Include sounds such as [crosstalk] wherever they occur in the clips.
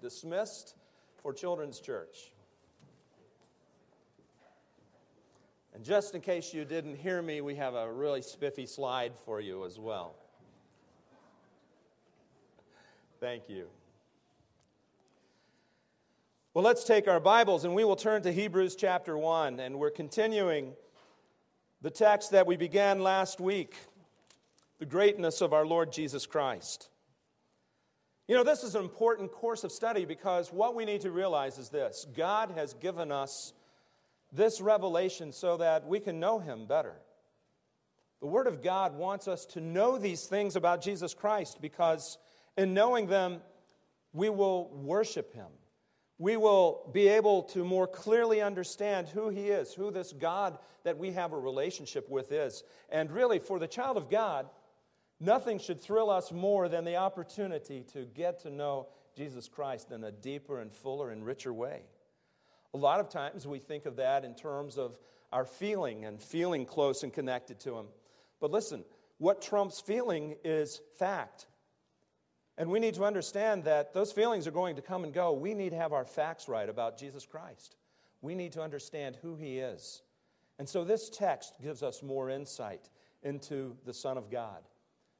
dismissed for Children's Church. And just in case you didn't hear me, we have a really spiffy slide for you as well. Thank you. Well, let's take our Bibles and we will turn to Hebrews chapter 1, and we're continuing the text that we began last week the greatness of our Lord Jesus Christ. You know, this is an important course of study because what we need to realize is this God has given us this revelation so that we can know Him better. The Word of God wants us to know these things about Jesus Christ because in knowing them, we will worship Him. We will be able to more clearly understand who He is, who this God that we have a relationship with is. And really, for the child of God, nothing should thrill us more than the opportunity to get to know Jesus Christ in a deeper and fuller and richer way. A lot of times we think of that in terms of our feeling and feeling close and connected to Him. But listen, what trumps feeling is fact. And we need to understand that those feelings are going to come and go. We need to have our facts right about Jesus Christ. We need to understand who He is. And so this text gives us more insight into the Son of God,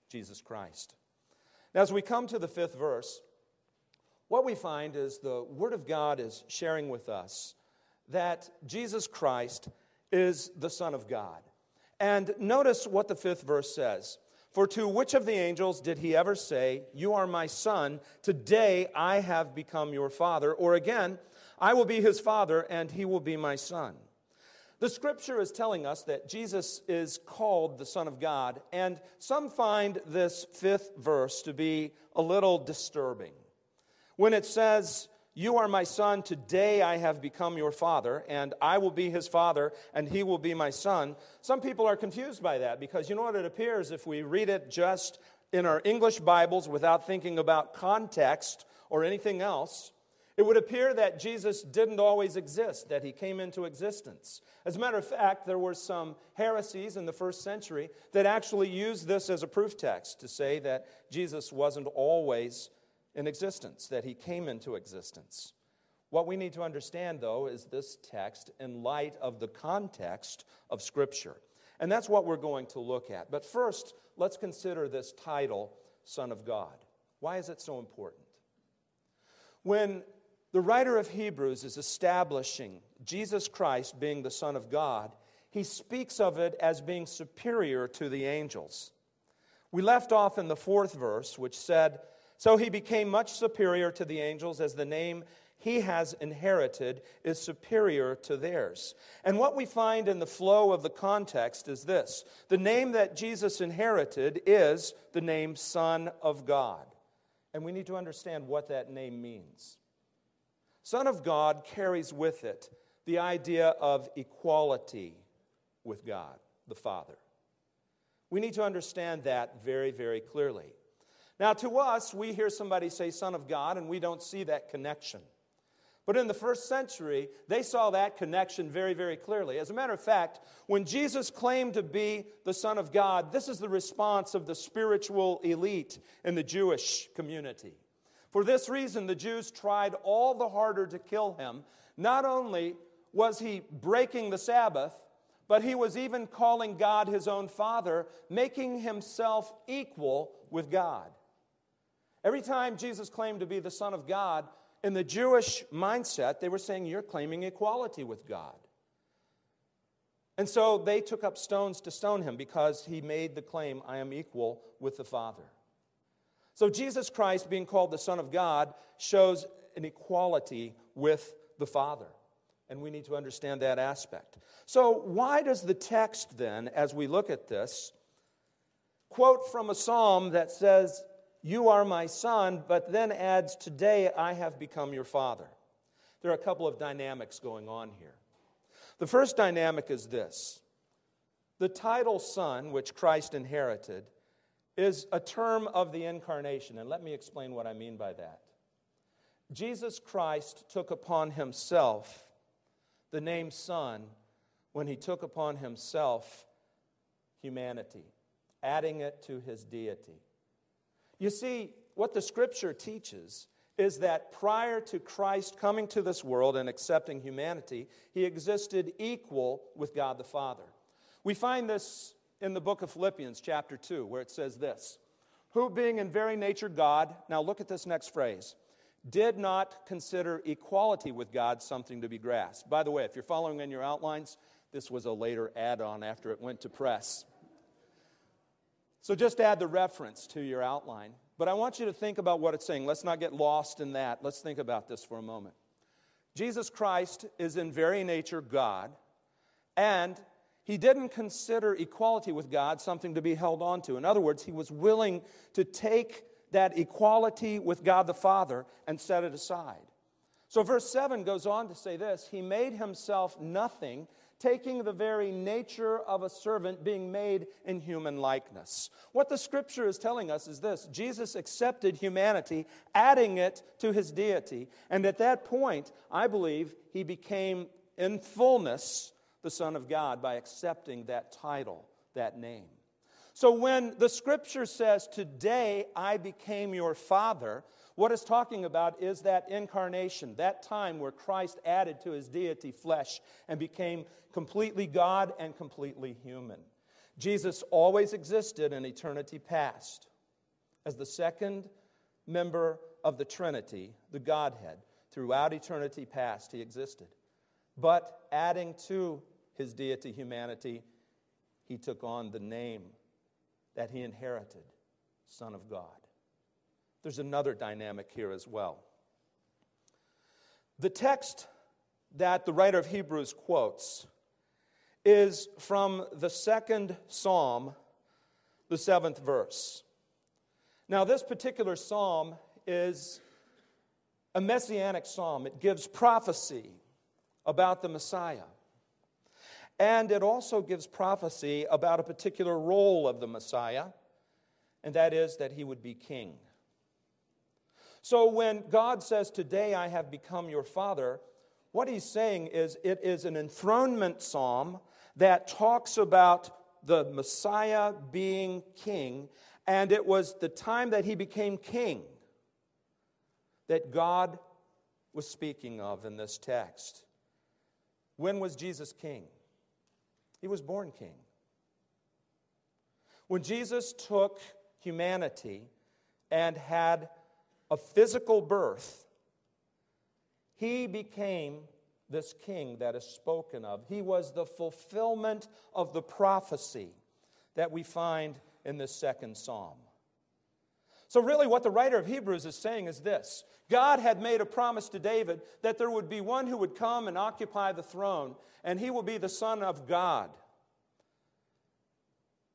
Jesus Christ. Now, as we come to the fifth verse, what we find is the Word of God is sharing with us that Jesus Christ is the Son of God. And notice what the fifth verse says. For to which of the angels did he ever say, You are my son, today I have become your father? Or again, I will be his father, and he will be my son. The scripture is telling us that Jesus is called the Son of God, and some find this fifth verse to be a little disturbing when it says, You are my son, today I have become your father, and I will be his father, and he will be my son. Some people are confused by that because you know what it appears if we read it just in our English Bibles without thinking about context or anything else. It would appear that Jesus didn't always exist, that he came into existence. As a matter of fact, there were some heresies in the first century that actually used this as a proof text to say that Jesus wasn't always in existence, that he came into existence. What we need to understand, though, is this text in light of the context of Scripture. And that's what we're going to look at. But first, let's consider this title, Son of God. Why is it so important? When the writer of Hebrews is establishing Jesus Christ being the Son of God, he speaks of it as being superior to the angels. We left off in the fourth verse, which said, so he became much superior to the angels as the name he has inherited is superior to theirs. And what we find in the flow of the context is this the name that Jesus inherited is the name Son of God. And we need to understand what that name means. Son of God carries with it the idea of equality with God, the Father. We need to understand that very, very clearly. Now, to us, we hear somebody say Son of God, and we don't see that connection. But in the first century, they saw that connection very, very clearly. As a matter of fact, when Jesus claimed to be the Son of God, this is the response of the spiritual elite in the Jewish community. For this reason, the Jews tried all the harder to kill him. Not only was he breaking the Sabbath, but he was even calling God his own Father, making himself equal with God. Every time Jesus claimed to be the Son of God, in the Jewish mindset, they were saying, You're claiming equality with God. And so they took up stones to stone him because he made the claim, I am equal with the Father. So Jesus Christ, being called the Son of God, shows an equality with the Father. And we need to understand that aspect. So, why does the text then, as we look at this, quote from a psalm that says, you are my son, but then adds, Today I have become your father. There are a couple of dynamics going on here. The first dynamic is this the title son, which Christ inherited, is a term of the incarnation. And let me explain what I mean by that. Jesus Christ took upon himself the name Son when he took upon himself humanity, adding it to his deity. You see, what the scripture teaches is that prior to Christ coming to this world and accepting humanity, he existed equal with God the Father. We find this in the book of Philippians, chapter 2, where it says this Who, being in very nature God, now look at this next phrase, did not consider equality with God something to be grasped. By the way, if you're following in your outlines, this was a later add on after it went to press. So just add the reference to your outline. But I want you to think about what it's saying. Let's not get lost in that. Let's think about this for a moment. Jesus Christ is in very nature God, and he didn't consider equality with God something to be held on to. In other words, he was willing to take that equality with God the Father and set it aside. So, verse 7 goes on to say this He made himself nothing taking the very nature of a servant, being made in human likeness. What the scripture is telling us is this Jesus accepted humanity, adding it to his deity. And at that point, I believe he became in fullness the Son of God by accepting that title, that name. So when the scripture says, Today I became your father, what it's talking about is that incarnation, that time where Christ added to his deity flesh and became completely God and completely human. Jesus always existed in eternity past as the second member of the Trinity, the Godhead. Throughout eternity past, he existed. But adding to his deity humanity, he took on the name that he inherited Son of God. There's another dynamic here as well. The text that the writer of Hebrews quotes is from the second psalm, the seventh verse. Now, this particular psalm is a messianic psalm, it gives prophecy about the Messiah. And it also gives prophecy about a particular role of the Messiah, and that is that he would be king. So when God says, Today I have become your father, what he's saying is it is an enthronement psalm that talks about the Messiah being king, and it was the time that he became king that God was speaking of in this text. When was Jesus king? He was born king. When Jesus took humanity and had a physical birth, he became this king that is spoken of. He was the fulfillment of the prophecy that we find in this second psalm. So, really, what the writer of Hebrews is saying is this God had made a promise to David that there would be one who would come and occupy the throne, and he will be the Son of God.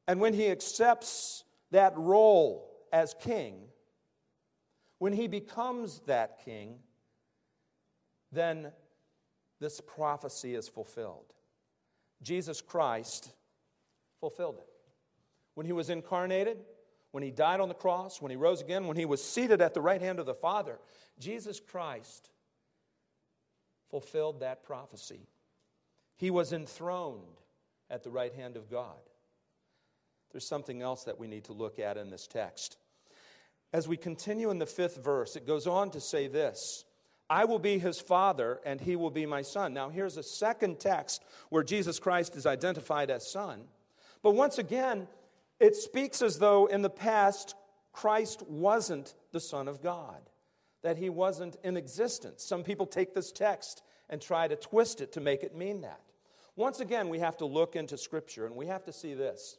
And when he accepts that role as king, when he becomes that king, then this prophecy is fulfilled. Jesus Christ fulfilled it. When he was incarnated, when he died on the cross, when he rose again, when he was seated at the right hand of the Father, Jesus Christ fulfilled that prophecy. He was enthroned at the right hand of God. There's something else that we need to look at in this text. As we continue in the fifth verse, it goes on to say this I will be his father, and he will be my son. Now, here's a second text where Jesus Christ is identified as son. But once again, it speaks as though in the past, Christ wasn't the Son of God, that he wasn't in existence. Some people take this text and try to twist it to make it mean that. Once again, we have to look into Scripture and we have to see this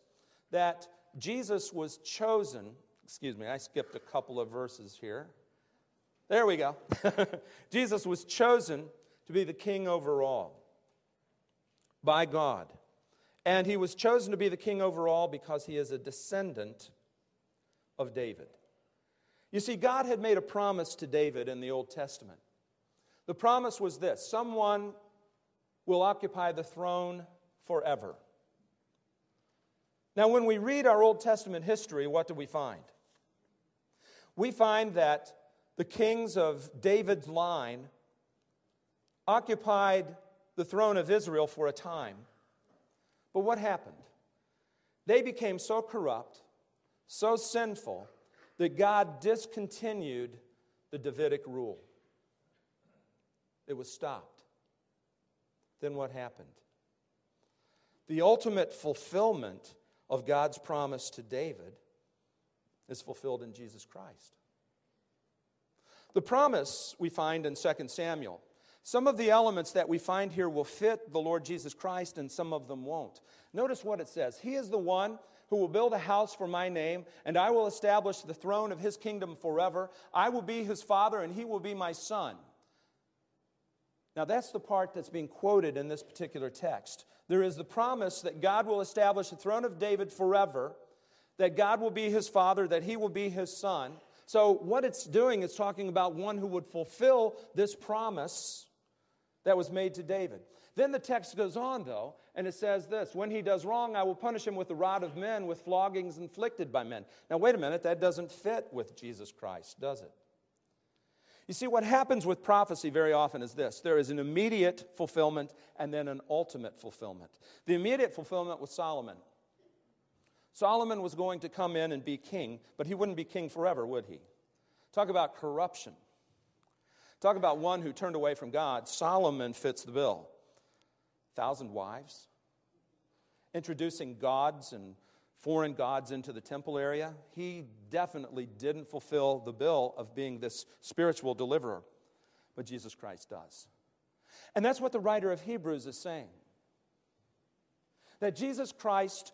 that Jesus was chosen excuse me, I skipped a couple of verses here. There we go. [laughs] Jesus was chosen to be the king over all by God. And he was chosen to be the king over all because he is a descendant of David. You see, God had made a promise to David in the Old Testament. The promise was this someone will occupy the throne forever. Now, when we read our Old Testament history, what do we find? we find that the kings of David's line occupied the throne of Israel for a time. But what happened? They became so corrupt, so sinful, that God discontinued the Davidic rule. It was stopped. Then what happened? The ultimate fulfillment of God's promise to David is fulfilled in Jesus Christ. The promise we find in 2 Samuel. Some of the elements that we find here will fit the Lord Jesus Christ, and some of them won't. Notice what it says He is the one who will build a house for my name, and I will establish the throne of his kingdom forever. I will be his father, and he will be my son. Now, that's the part that's being quoted in this particular text. There is the promise that God will establish the throne of David forever, that God will be his father, that he will be his son. So, what it's doing is talking about one who would fulfill this promise that was made to David. Then the text goes on, though, and it says this When he does wrong, I will punish him with the rod of men, with floggings inflicted by men. Now, wait a minute, that doesn't fit with Jesus Christ, does it? You see, what happens with prophecy very often is this there is an immediate fulfillment and then an ultimate fulfillment. The immediate fulfillment was Solomon. Solomon was going to come in and be king, but he wouldn't be king forever, would he? Talk about corruption. Talk about one who turned away from God. Solomon fits the bill thousand wives, introducing gods and foreign gods into the temple area. He definitely didn't fulfill the bill of being this spiritual deliverer, but Jesus Christ does. And that's what the writer of Hebrews is saying that Jesus Christ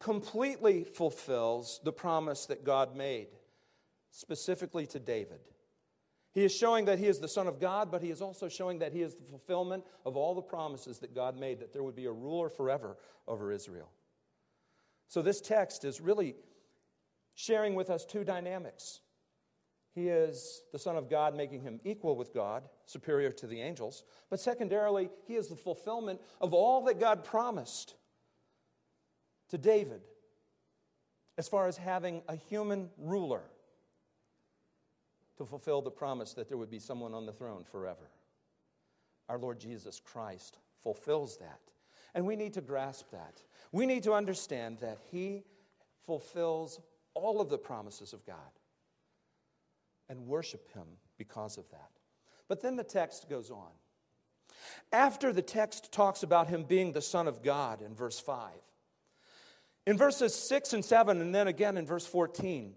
completely fulfills the promise that God made, specifically to David. He is showing that he is the Son of God, but he is also showing that he is the fulfillment of all the promises that God made, that there would be a ruler forever over Israel. So, this text is really sharing with us two dynamics. He is the Son of God, making him equal with God, superior to the angels. But secondarily, he is the fulfillment of all that God promised to David as far as having a human ruler to fulfill the promise that there would be someone on the throne forever. Our Lord Jesus Christ fulfills that. And we need to grasp that. We need to understand that He fulfills all of the promises of God and worship Him because of that. But then the text goes on. After the text talks about Him being the Son of God in verse 5, in verses 6 and 7, and then again in verse 14,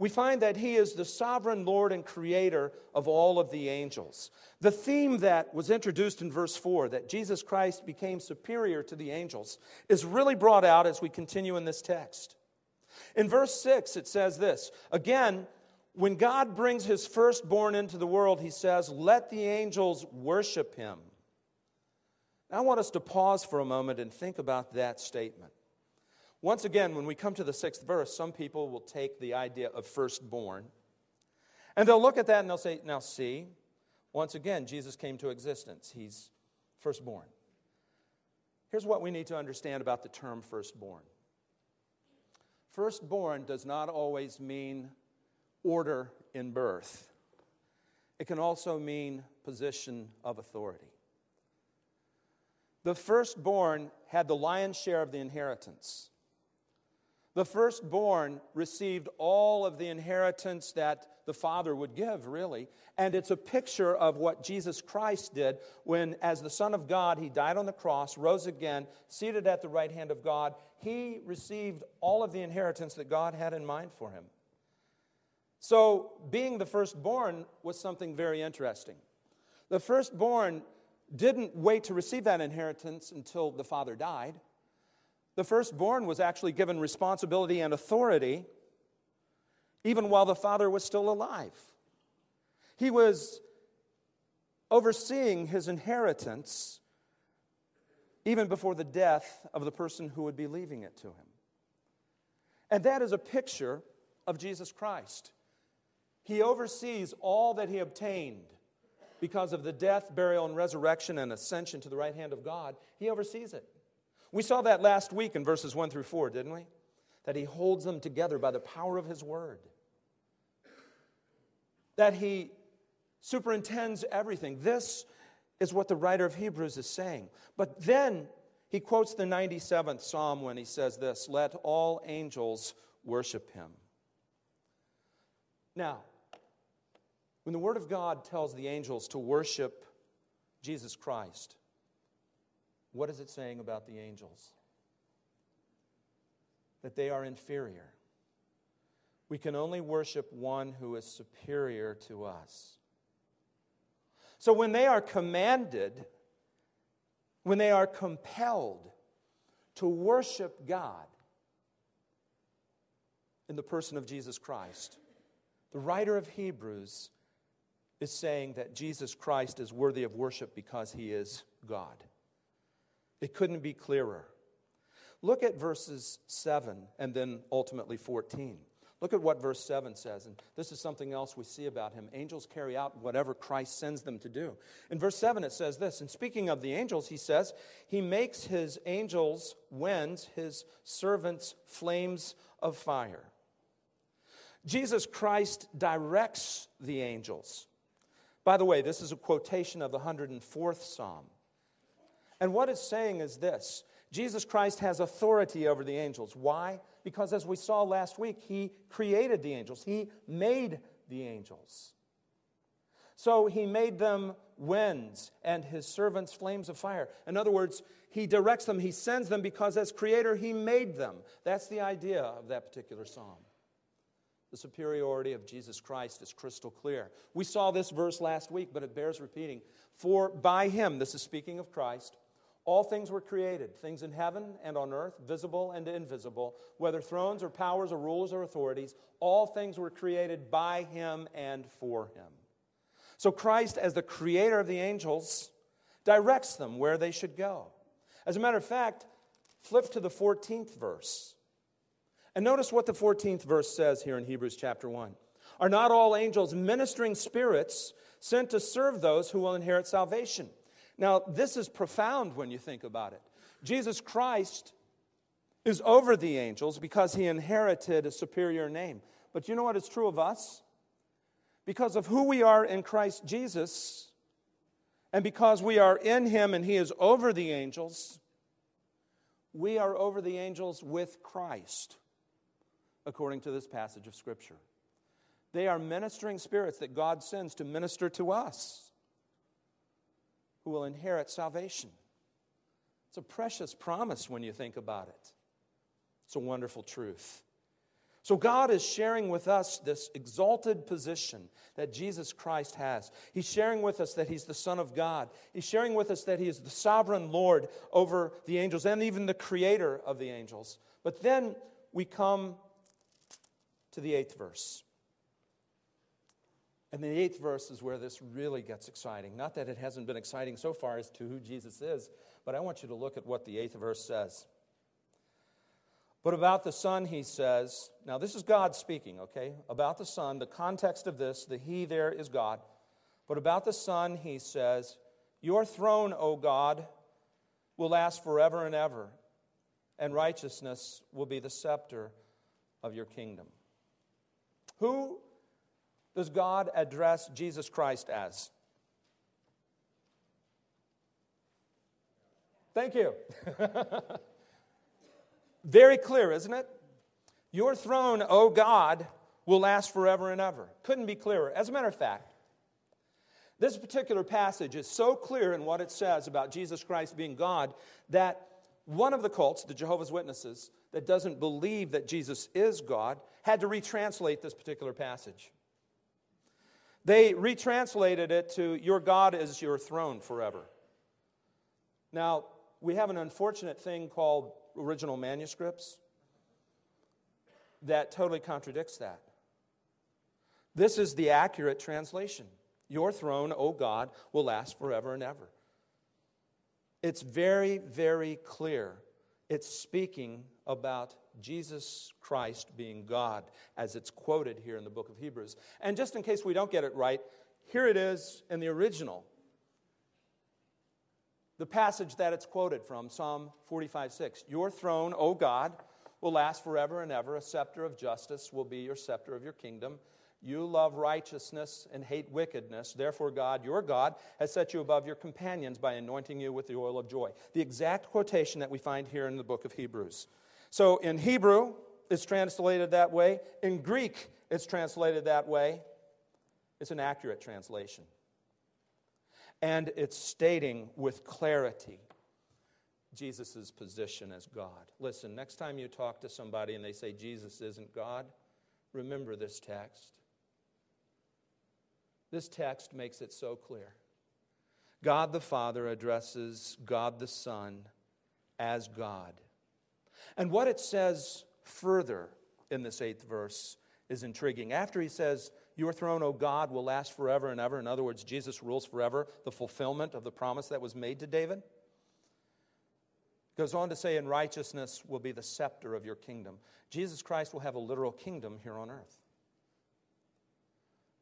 we find that he is the sovereign Lord and creator of all of the angels. The theme that was introduced in verse 4, that Jesus Christ became superior to the angels, is really brought out as we continue in this text. In verse 6, it says this Again, when God brings his firstborn into the world, he says, Let the angels worship him. Now, I want us to pause for a moment and think about that statement. Once again, when we come to the sixth verse, some people will take the idea of firstborn and they'll look at that and they'll say, Now, see, once again, Jesus came to existence. He's firstborn. Here's what we need to understand about the term firstborn firstborn does not always mean order in birth, it can also mean position of authority. The firstborn had the lion's share of the inheritance. The firstborn received all of the inheritance that the Father would give, really. And it's a picture of what Jesus Christ did when, as the Son of God, he died on the cross, rose again, seated at the right hand of God. He received all of the inheritance that God had in mind for him. So, being the firstborn was something very interesting. The firstborn didn't wait to receive that inheritance until the father died. The firstborn was actually given responsibility and authority even while the father was still alive. He was overseeing his inheritance even before the death of the person who would be leaving it to him. And that is a picture of Jesus Christ. He oversees all that he obtained because of the death, burial, and resurrection and ascension to the right hand of God. He oversees it. We saw that last week in verses 1 through 4, didn't we? That he holds them together by the power of his word. That he superintends everything. This is what the writer of Hebrews is saying. But then he quotes the 97th Psalm when he says this Let all angels worship him. Now, When the Word of God tells the angels to worship Jesus Christ, what is it saying about the angels? That they are inferior. We can only worship one who is superior to us. So when they are commanded, when they are compelled to worship God in the person of Jesus Christ, the writer of Hebrews is saying that Jesus Christ is worthy of worship because he is God. It couldn't be clearer. Look at verses 7 and then ultimately 14. Look at what verse 7 says, and this is something else we see about him. Angels carry out whatever Christ sends them to do. In verse 7, it says this, and speaking of the angels, he says, He makes his angels winds, his servants flames of fire. Jesus Christ directs the angels. By the way, this is a quotation of the 104th Psalm. And what it's saying is this Jesus Christ has authority over the angels. Why? Because as we saw last week, he created the angels, he made the angels. So he made them winds and his servants flames of fire. In other words, he directs them, he sends them because as creator, he made them. That's the idea of that particular psalm. The superiority of Jesus Christ is crystal clear. We saw this verse last week, but it bears repeating. For by him, this is speaking of Christ, all things were created, things in heaven and on earth, visible and invisible, whether thrones or powers or rulers or authorities, all things were created by him and for him. So Christ, as the creator of the angels, directs them where they should go. As a matter of fact, flip to the 14th verse. And notice what the 14th verse says here in Hebrews chapter 1. Are not all angels ministering spirits sent to serve those who will inherit salvation? Now, this is profound when you think about it. Jesus Christ is over the angels because he inherited a superior name. But you know what is true of us? Because of who we are in Christ Jesus, and because we are in him and he is over the angels, we are over the angels with Christ, according to this passage of Scripture. They are ministering spirits that God sends to minister to us who will inherit salvation. It's a precious promise when you think about it. It's a wonderful truth. So, God is sharing with us this exalted position that Jesus Christ has. He's sharing with us that He's the Son of God. He's sharing with us that He is the sovereign Lord over the angels and even the creator of the angels. But then we come to the eighth verse. And the eighth verse is where this really gets exciting. Not that it hasn't been exciting so far as to who Jesus is, but I want you to look at what the eighth verse says. But about the Son, he says, now this is God speaking, okay? About the Son, the context of this, the He there is God. But about the Son, he says, Your throne, O God, will last forever and ever, and righteousness will be the scepter of your kingdom. Who does God address Jesus Christ as? Thank you. [laughs] Very clear, isn't it? Your throne, O God, will last forever and ever. Couldn't be clearer. As a matter of fact, this particular passage is so clear in what it says about Jesus Christ being God that one of the cults, the Jehovah's Witnesses, that doesn't believe that Jesus is God, had to retranslate this particular passage. They retranslated it to, Your God is your throne forever. Now, we have an unfortunate thing called original manuscripts that totally contradicts that. This is the accurate translation Your throne, O God, will last forever and ever. It's very, very clear. It's speaking about Jesus Christ being God, as it's quoted here in the book of Hebrews. And just in case we don't get it right, here it is in the original. The passage that it's quoted from, Psalm 45 6. Your throne, O God, will last forever and ever. A scepter of justice will be your scepter of your kingdom. You love righteousness and hate wickedness. Therefore, God, your God, has set you above your companions by anointing you with the oil of joy. The exact quotation that we find here in the book of Hebrews. So in Hebrew, it's translated that way. In Greek, it's translated that way. It's an accurate translation. And it's stating with clarity Jesus' position as God. Listen, next time you talk to somebody and they say Jesus isn't God, remember this text. This text makes it so clear. God the Father addresses God the Son as God. And what it says further in this eighth verse is intriguing. After he says, Your throne, O God, will last forever and ever, in other words, Jesus rules forever, the fulfillment of the promise that was made to David. Goes on to say, In righteousness will be the scepter of your kingdom. Jesus Christ will have a literal kingdom here on earth.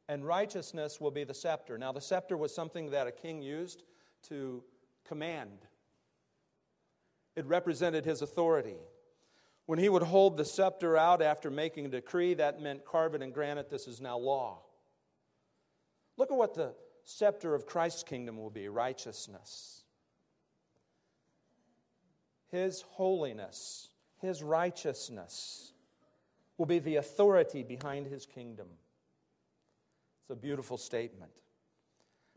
And righteousness will be the scepter. Now, the scepter was something that a king used to command, it represented his authority. When he would hold the scepter out after making a decree, that meant and grant it, this is now law. Look at what the scepter of Christ's kingdom will be righteousness. His holiness, His righteousness will be the authority behind His kingdom. It's a beautiful statement.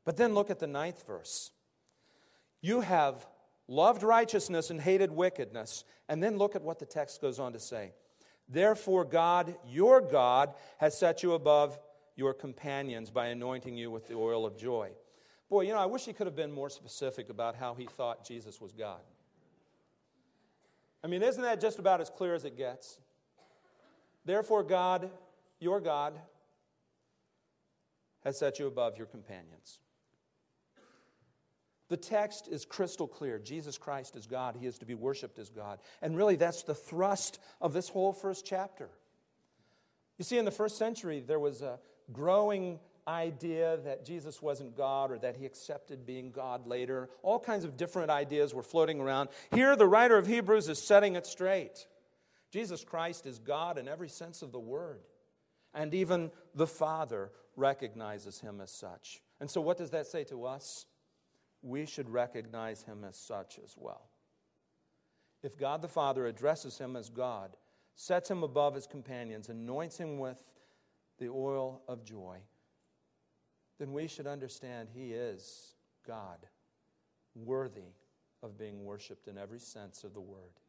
But then look at the ninth verse. You have loved righteousness and hated wickedness. And then look at what the text goes on to say. Therefore, God, your God, has set you above your companions by anointing you with the oil of joy. Boy, you know, I wish he could have been more specific about how he thought Jesus was God. I mean, isn't that just about as clear as it gets? Therefore, God, your God, has set you above your companions. The text is crystal clear. Jesus Christ is God. He is to be worshiped as God. And really, that's the thrust of this whole first chapter. You see, in the first century, there was a growing idea that Jesus wasn't God or that he accepted being God later. All kinds of different ideas were floating around. Here, the writer of Hebrews is setting it straight. Jesus Christ is God in every sense of the word. And even the Father recognizes him as such. And so, what does that say to us? We should recognize him as such as well. If God the Father addresses him as God, sets him above his companions, anoints him with the oil of joy, then we should understand he is God, worthy of being worshiped in every sense of the word.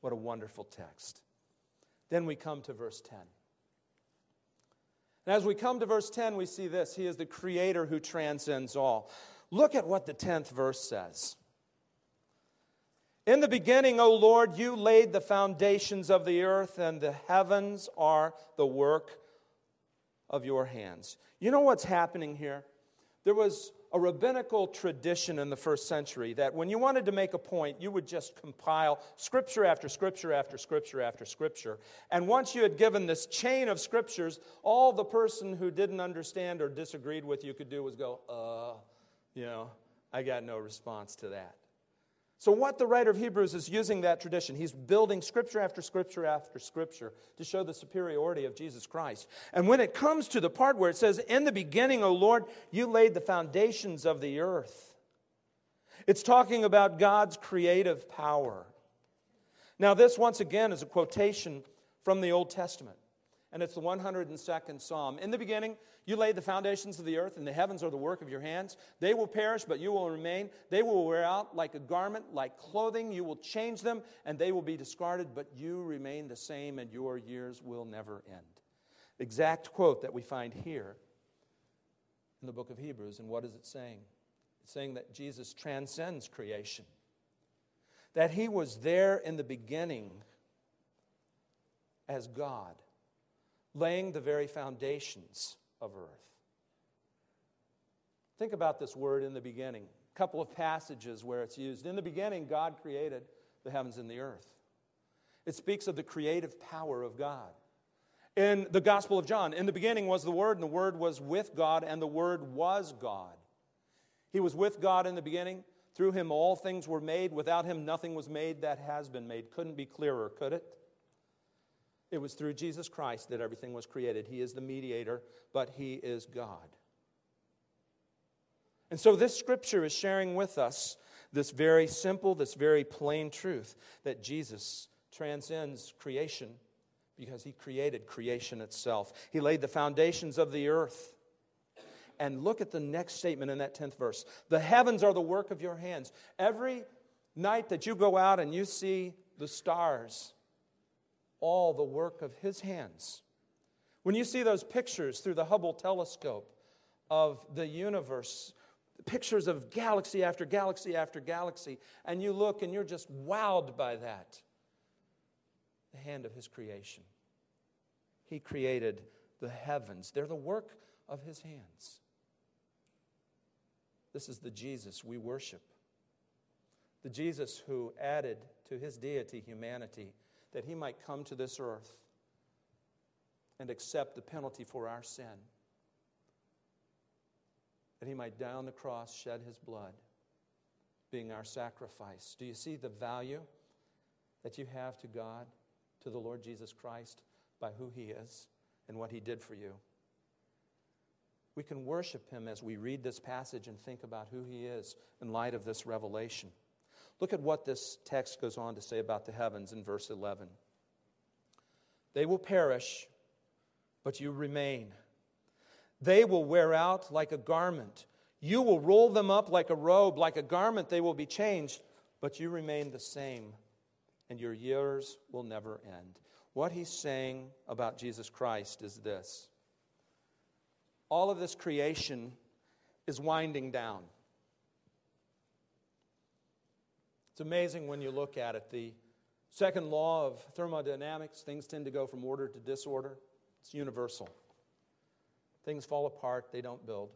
What a wonderful text. Then we come to verse 10. And as we come to verse 10, we see this He is the creator who transcends all. Look at what the 10th verse says. In the beginning, O Lord, you laid the foundations of the earth, and the heavens are the work of your hands. You know what's happening here? There was a rabbinical tradition in the first century that when you wanted to make a point, you would just compile scripture after scripture after scripture after scripture. And once you had given this chain of scriptures, all the person who didn't understand or disagreed with you could do was go, uh, you know, I got no response to that. So, what the writer of Hebrews is using that tradition, he's building scripture after scripture after scripture to show the superiority of Jesus Christ. And when it comes to the part where it says, In the beginning, O Lord, you laid the foundations of the earth, it's talking about God's creative power. Now, this once again is a quotation from the Old Testament and it's the 102nd Psalm. In the beginning, you laid the foundations of the earth, and the heavens are the work of your hands. They will perish, but you will remain. They will wear out like a garment, like clothing. You will change them, and they will be discarded, but you remain the same, and your years will never end. Exact quote that we find here in the book of Hebrews. And what is it saying? It's saying that Jesus transcends creation, that he was there in the beginning as God laying the very foundations of earth. Think about this word in the beginning. A couple of passages where it's used. In the beginning, God created the heavens and the earth. It speaks of the creative power of God. In the Gospel of John, in the beginning was the Word, and the Word was with God, and the Word was God. He was with God in the beginning. Through him, all things were made. Without him, nothing was made that has been made. Couldn't be clearer, could it? It was through Jesus Christ that everything was created. He is the mediator, but He is God. And so this scripture is sharing with us this very simple, this very plain truth that Jesus transcends creation because He created creation itself. He laid the foundations of the earth. And look at the next statement in that 10th verse. The heavens are the work of your hands. Every night that you go out and you see the stars, all the work of his hands. When you see those pictures through the Hubble telescope of the universe, pictures of galaxy after galaxy after galaxy, and you look and you're just wowed by that, the hand of his creation. He created the heavens, they're the work of his hands. This is the Jesus we worship. The Jesus who added to his deity humanity that he might come to this earth and accept the penalty for our sin. That he might die on the cross, shed his blood, being our sacrifice. Do you see the value that you have to God, to the Lord Jesus Christ, by who he is and what he did for you? We can worship him as we read this passage and think about who he is in light of this revelation. Look at what this text goes on to say about the heavens in verse 11. They will perish, but you remain. They will wear out like a garment. You will roll them up like a robe, like a garment, they will be changed, but you remain the same, and your years will never end. What he's saying about Jesus Christ is this all of this creation is winding down. It's amazing when you look at it. The second law of thermodynamics things tend to go from order to disorder, it's universal. Things fall apart, they don't build.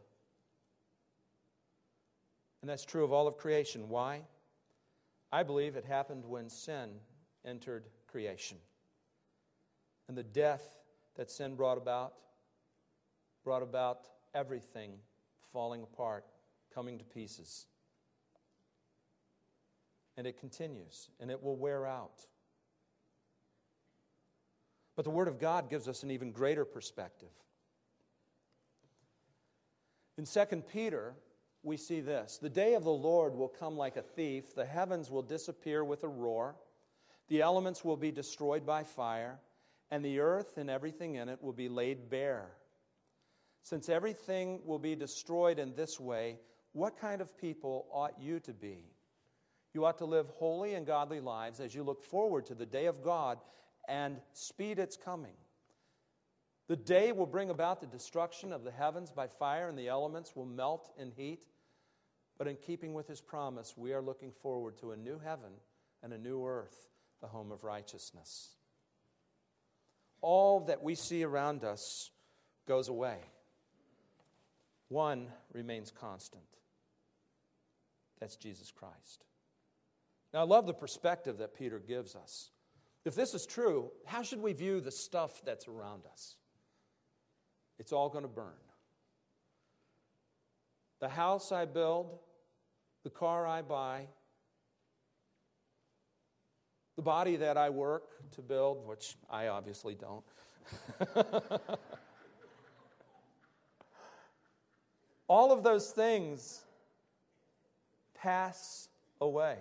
And that's true of all of creation. Why? I believe it happened when sin entered creation. And the death that sin brought about brought about everything falling apart, coming to pieces and it continues, and it will wear out. But the Word of God gives us an even greater perspective. In 2 Peter, we see this The day of the Lord will come like a thief, the heavens will disappear with a roar, the elements will be destroyed by fire, and the earth and everything in it will be laid bare. Since everything will be destroyed in this way, what kind of people ought you to be? You ought to live holy and godly lives as you look forward to the day of God and speed its coming. The day will bring about the destruction of the heavens by fire, and the elements will melt in heat. But in keeping with his promise, we are looking forward to a new heaven and a new earth, the home of righteousness. All that we see around us goes away, one remains constant. That's Jesus Christ. Now, I love the perspective that Peter gives us. If this is true, how should we view the stuff that's around us? It's all going to burn. The house I build, the car I buy, the body that I work to build, which I obviously don't. [laughs] all of those things pass away.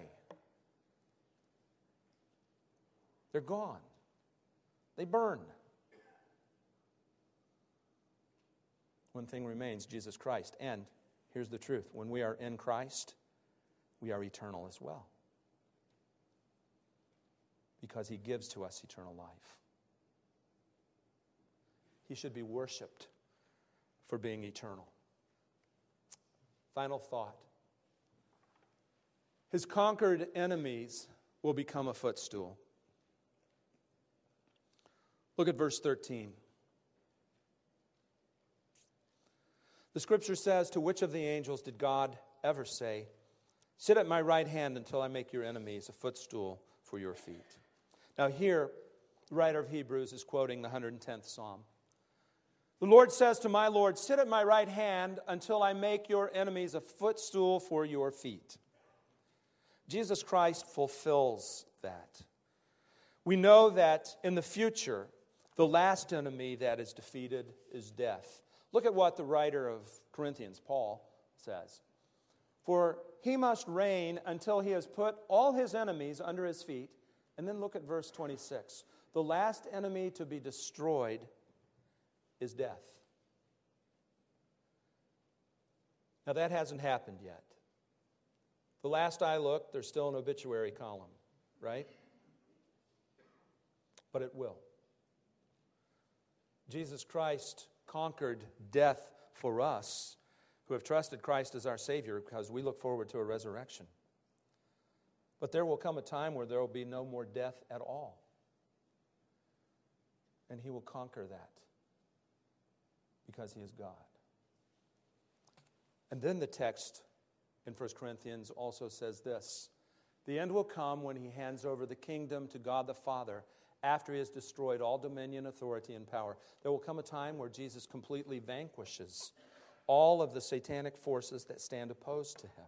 They're gone, they burn. One thing remains Jesus Christ. And here's the truth when we are in Christ, we are eternal as well. Because he gives to us eternal life. He should be worshiped for being eternal. Final thought His conquered enemies will become a footstool. Look at verse 13. The scripture says, To which of the angels did God ever say, Sit at my right hand until I make your enemies a footstool for your feet? Now, here, the writer of Hebrews is quoting the 110th Psalm. The Lord says to my Lord, Sit at my right hand until I make your enemies a footstool for your feet. Jesus Christ fulfills that. We know that in the future, the last enemy that is defeated is death. Look at what the writer of Corinthians, Paul, says. For he must reign until he has put all his enemies under his feet. And then look at verse 26. The last enemy to be destroyed is death. Now, that hasn't happened yet. The last I looked, there's still an obituary column, right? But it will. Jesus Christ conquered death for us who have trusted Christ as our Savior because we look forward to a resurrection. But there will come a time where there will be no more death at all. And He will conquer that because He is God. And then the text in 1 Corinthians also says this The end will come when He hands over the kingdom to God the Father after He has destroyed all dominion, authority, and power. There will come a time where Jesus completely vanquishes all of the satanic forces that stand opposed to Him.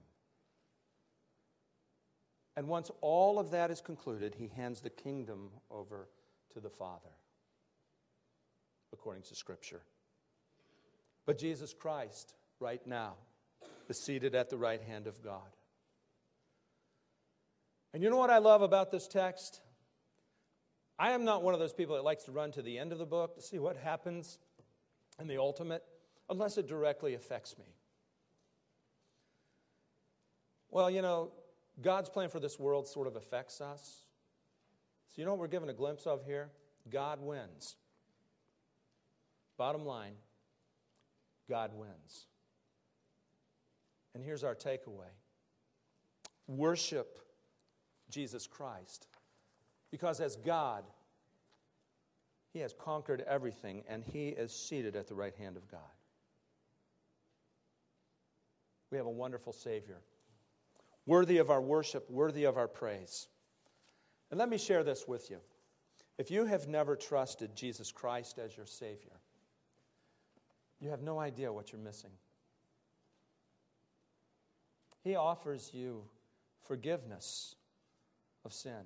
And once all of that is concluded, he hands the kingdom over to the Father, according to Scripture. But Jesus Christ, right now, is seated at the right hand of God. And you know what I love about this text? I am not one of those people that likes to run to the end of the book to see what happens in the ultimate, unless it directly affects me. Well, you know, God's plan for this world sort of affects us. So, you know what we're given a glimpse of here? God wins. Bottom line, God wins. And here's our takeaway worship Jesus Christ. Because as God, He has conquered everything and He is seated at the right hand of God. We have a wonderful Savior worthy of our worship, worthy of our praise. And let me share this with you. If you have never trusted Jesus Christ as your Savior, you have no idea what you're missing. He offers you forgiveness of sin,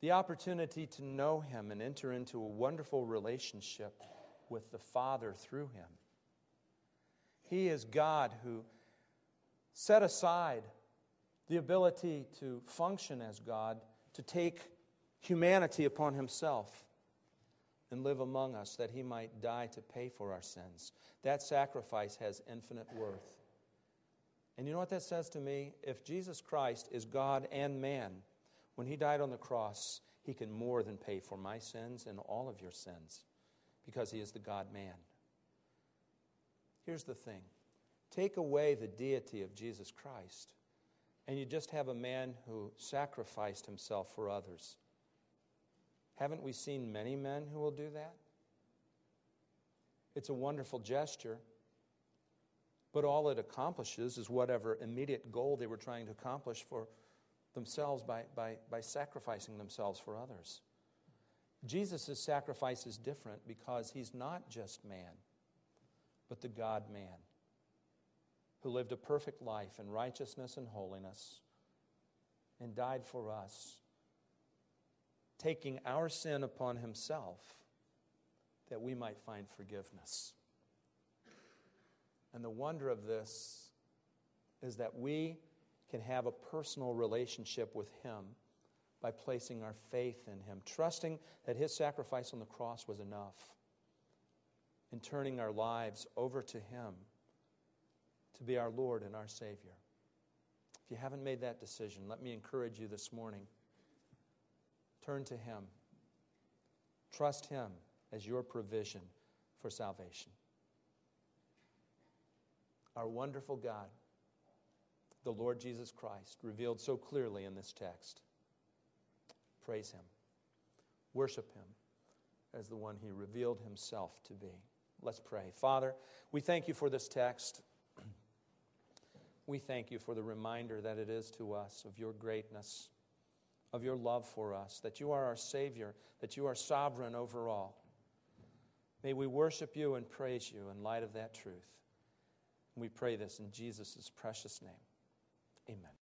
the opportunity to know Him and enter into a wonderful relationship with the Father through Him. He is God who set aside the ability to function as God, to take humanity upon himself and live among us that he might die to pay for our sins. That sacrifice has infinite worth. And you know what that says to me? If Jesus Christ is God and man, when he died on the cross, he can more than pay for my sins and all of your sins because he is the God man. Here's the thing take away the deity of Jesus Christ and you just have a man who sacrificed himself for others. Haven't we seen many men who will do that? It's a wonderful gesture, but all it accomplishes is whatever immediate goal they were trying to accomplish for themselves by, by, by sacrificing themselves for others. Jesus' sacrifice is different because he's not just man, but the God man who lived a perfect life in righteousness and holiness and died for us, taking our sin upon himself that we might find forgiveness. And the wonder of this is that we can have a personal relationship with him by placing our faith in him, trusting that his sacrifice on the cross was enough, and turning our lives over to him to be our Lord and our Savior. If you haven't made that decision, let me encourage you this morning. Turn to Him. Trust Him as your provision for salvation. Our wonderful God, the Lord Jesus Christ, revealed so clearly in this text. Praise Him. Worship Him as the one He revealed Himself to be. Let's pray. Father, we thank you for this text [clears throat] we thank you for the reminder that it is to us of your greatness, of your love for us, that you are our Savior, that you are sovereign over all. May we worship you and praise you in light of that truth. we pray this in Jesus' precious name. Amen.